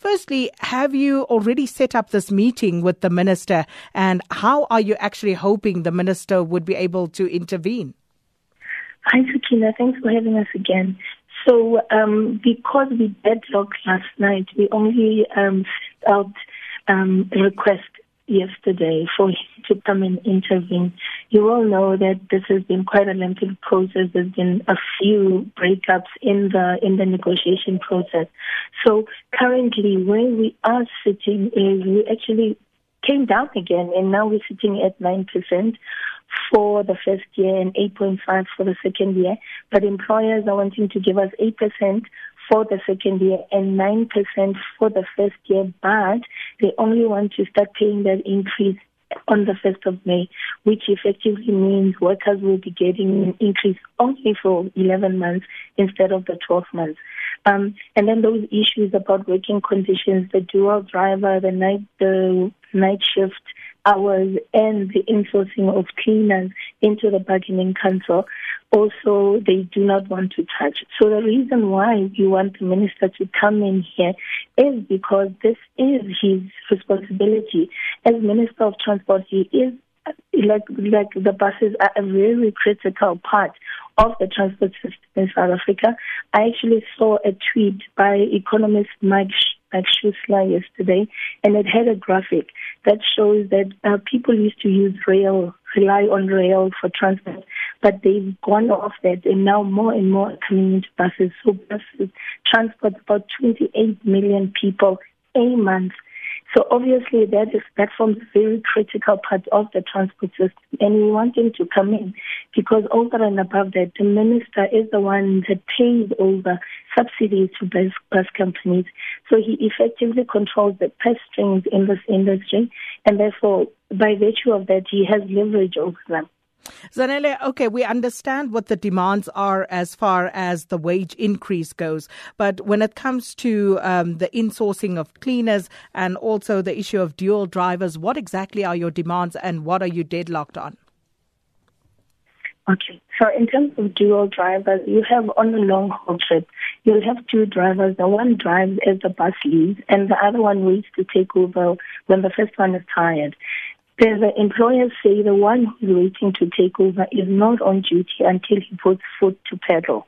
Firstly, have you already set up this meeting with the minister, and how are you actually hoping the minister would be able to intervene? Hi, Sakina. Thanks for having us again. So, um, because we deadlocked last night, we only um, sent out um, a request yesterday for him to come and intervene. You all know that this has been quite a lengthy process. There's been a few breakups in the in the negotiation process. So currently, where we are sitting is we actually came down again, and now we're sitting at nine percent for the first year and 8.5 for the second year, but employers are wanting to give us 8% for the second year and 9% for the first year, but they only want to start paying that increase on the 1st of May, which effectively means workers will be getting an increase only for 11 months instead of the 12 months. Um, and then those issues about working conditions, the dual driver, the night, the night shift, hours and the insourcing of cleaners into the bargaining council also they do not want to touch. So the reason why we want the minister to come in here is because this is his responsibility. As Minister of Transport, he is like like the buses are a very critical part of the transport system in South Africa. I actually saw a tweet by economist Mike Mike Schuessler yesterday, and it had a graphic that shows that uh, people used to use rail, rely on rail for transport, but they've gone off that, and now more and more are coming into buses. So buses transport about 28 million people a month. So obviously that is that forms a very critical part of the transport system, and we want them to come in because over and above that, the minister is the one that pays over subsidies to bus, bus companies. So he effectively controls the purse strings in this industry, and therefore, by virtue of that, he has leverage over them. Zanele, okay, we understand what the demands are as far as the wage increase goes, but when it comes to um, the insourcing of cleaners and also the issue of dual drivers, what exactly are your demands and what are you deadlocked on? Okay, so in terms of dual drivers, you have on a long haul trip, you'll have two drivers. The one drives as the bus leaves, and the other one waits to take over when the first one is tired. The employers say the one who's waiting to take over is not on duty until he puts foot to pedal.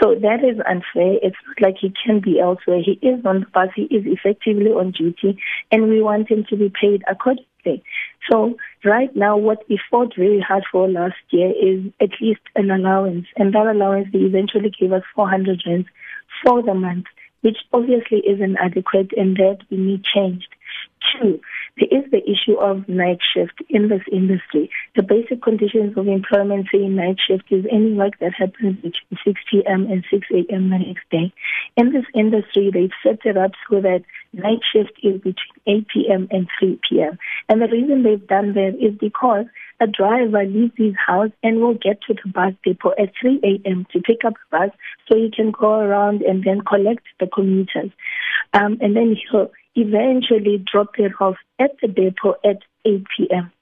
So that is unfair. It's not like he can be elsewhere. He is on the bus. He is effectively on duty, and we want him to be paid accordingly. So right now, what we fought very hard for last year is at least an allowance, and that allowance they eventually gave us 400 rands for the month, which obviously isn't adequate, and that we need changed. Two, there is issue of night shift in this industry. The basic conditions of employment saying night shift is any work that happens between 6 p.m. and 6 a.m. the next day. In this industry, they've set it up so that night shift is between 8 p.m. and 3 p.m. And the reason they've done that is because a driver leaves his house and will get to the bus depot at 3 a.m. to pick up a bus so he can go around and then collect the commuters. Um, and then he'll eventually drop it off at the depot at 8 p.m.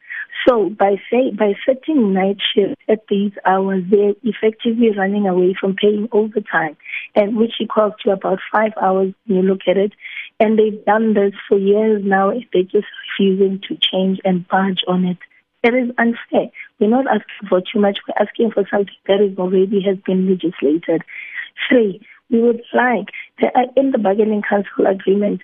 So by say, by setting night shifts at these hours, they're effectively running away from paying overtime, and which equals to about five hours when you look at it. And they've done this for years now. They're just refusing to change and budge on it. It is unfair. We're not asking for too much. We're asking for something that is already has been legislated. Three, we would like uh, in the bargaining council agreement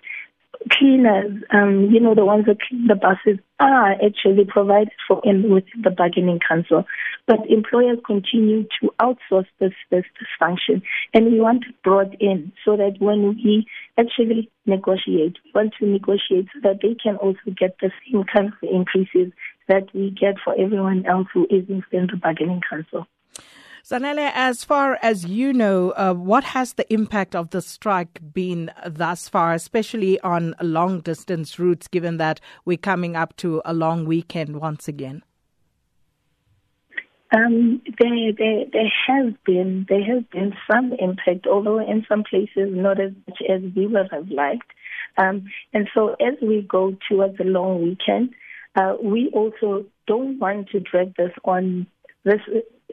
cleaners, um, you know, the ones that clean the buses are actually provided for in with the bargaining council. But employers continue to outsource this, this, this function. And we want it brought in so that when we actually negotiate, we want to negotiate so that they can also get the same kind of increases that we get for everyone else who is in the bargaining council. Zanele, as far as you know, uh, what has the impact of the strike been thus far, especially on long distance routes, given that we're coming up to a long weekend once again? Um, there, there, there has been there has been some impact, although in some places not as much as we would have liked. Um, and so, as we go towards a long weekend, uh, we also don't want to drag this on. This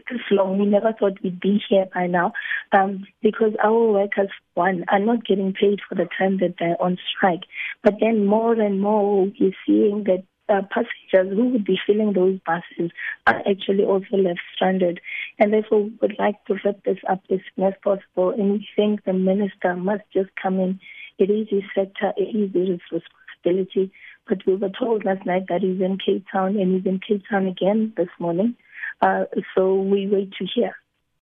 this long. We never thought we'd be here by now um, because our workers, one, are not getting paid for the time that they're on strike. But then more and more, we're seeing that uh, passengers who would be filling those buses are actually also left stranded. And therefore, we would like to wrap this up as soon as possible. And we think the minister must just come in. It is his sector, it is his responsibility. But we were told last night that he's in Cape Town and he's in Cape Town again this morning. Uh, so we wait to hear.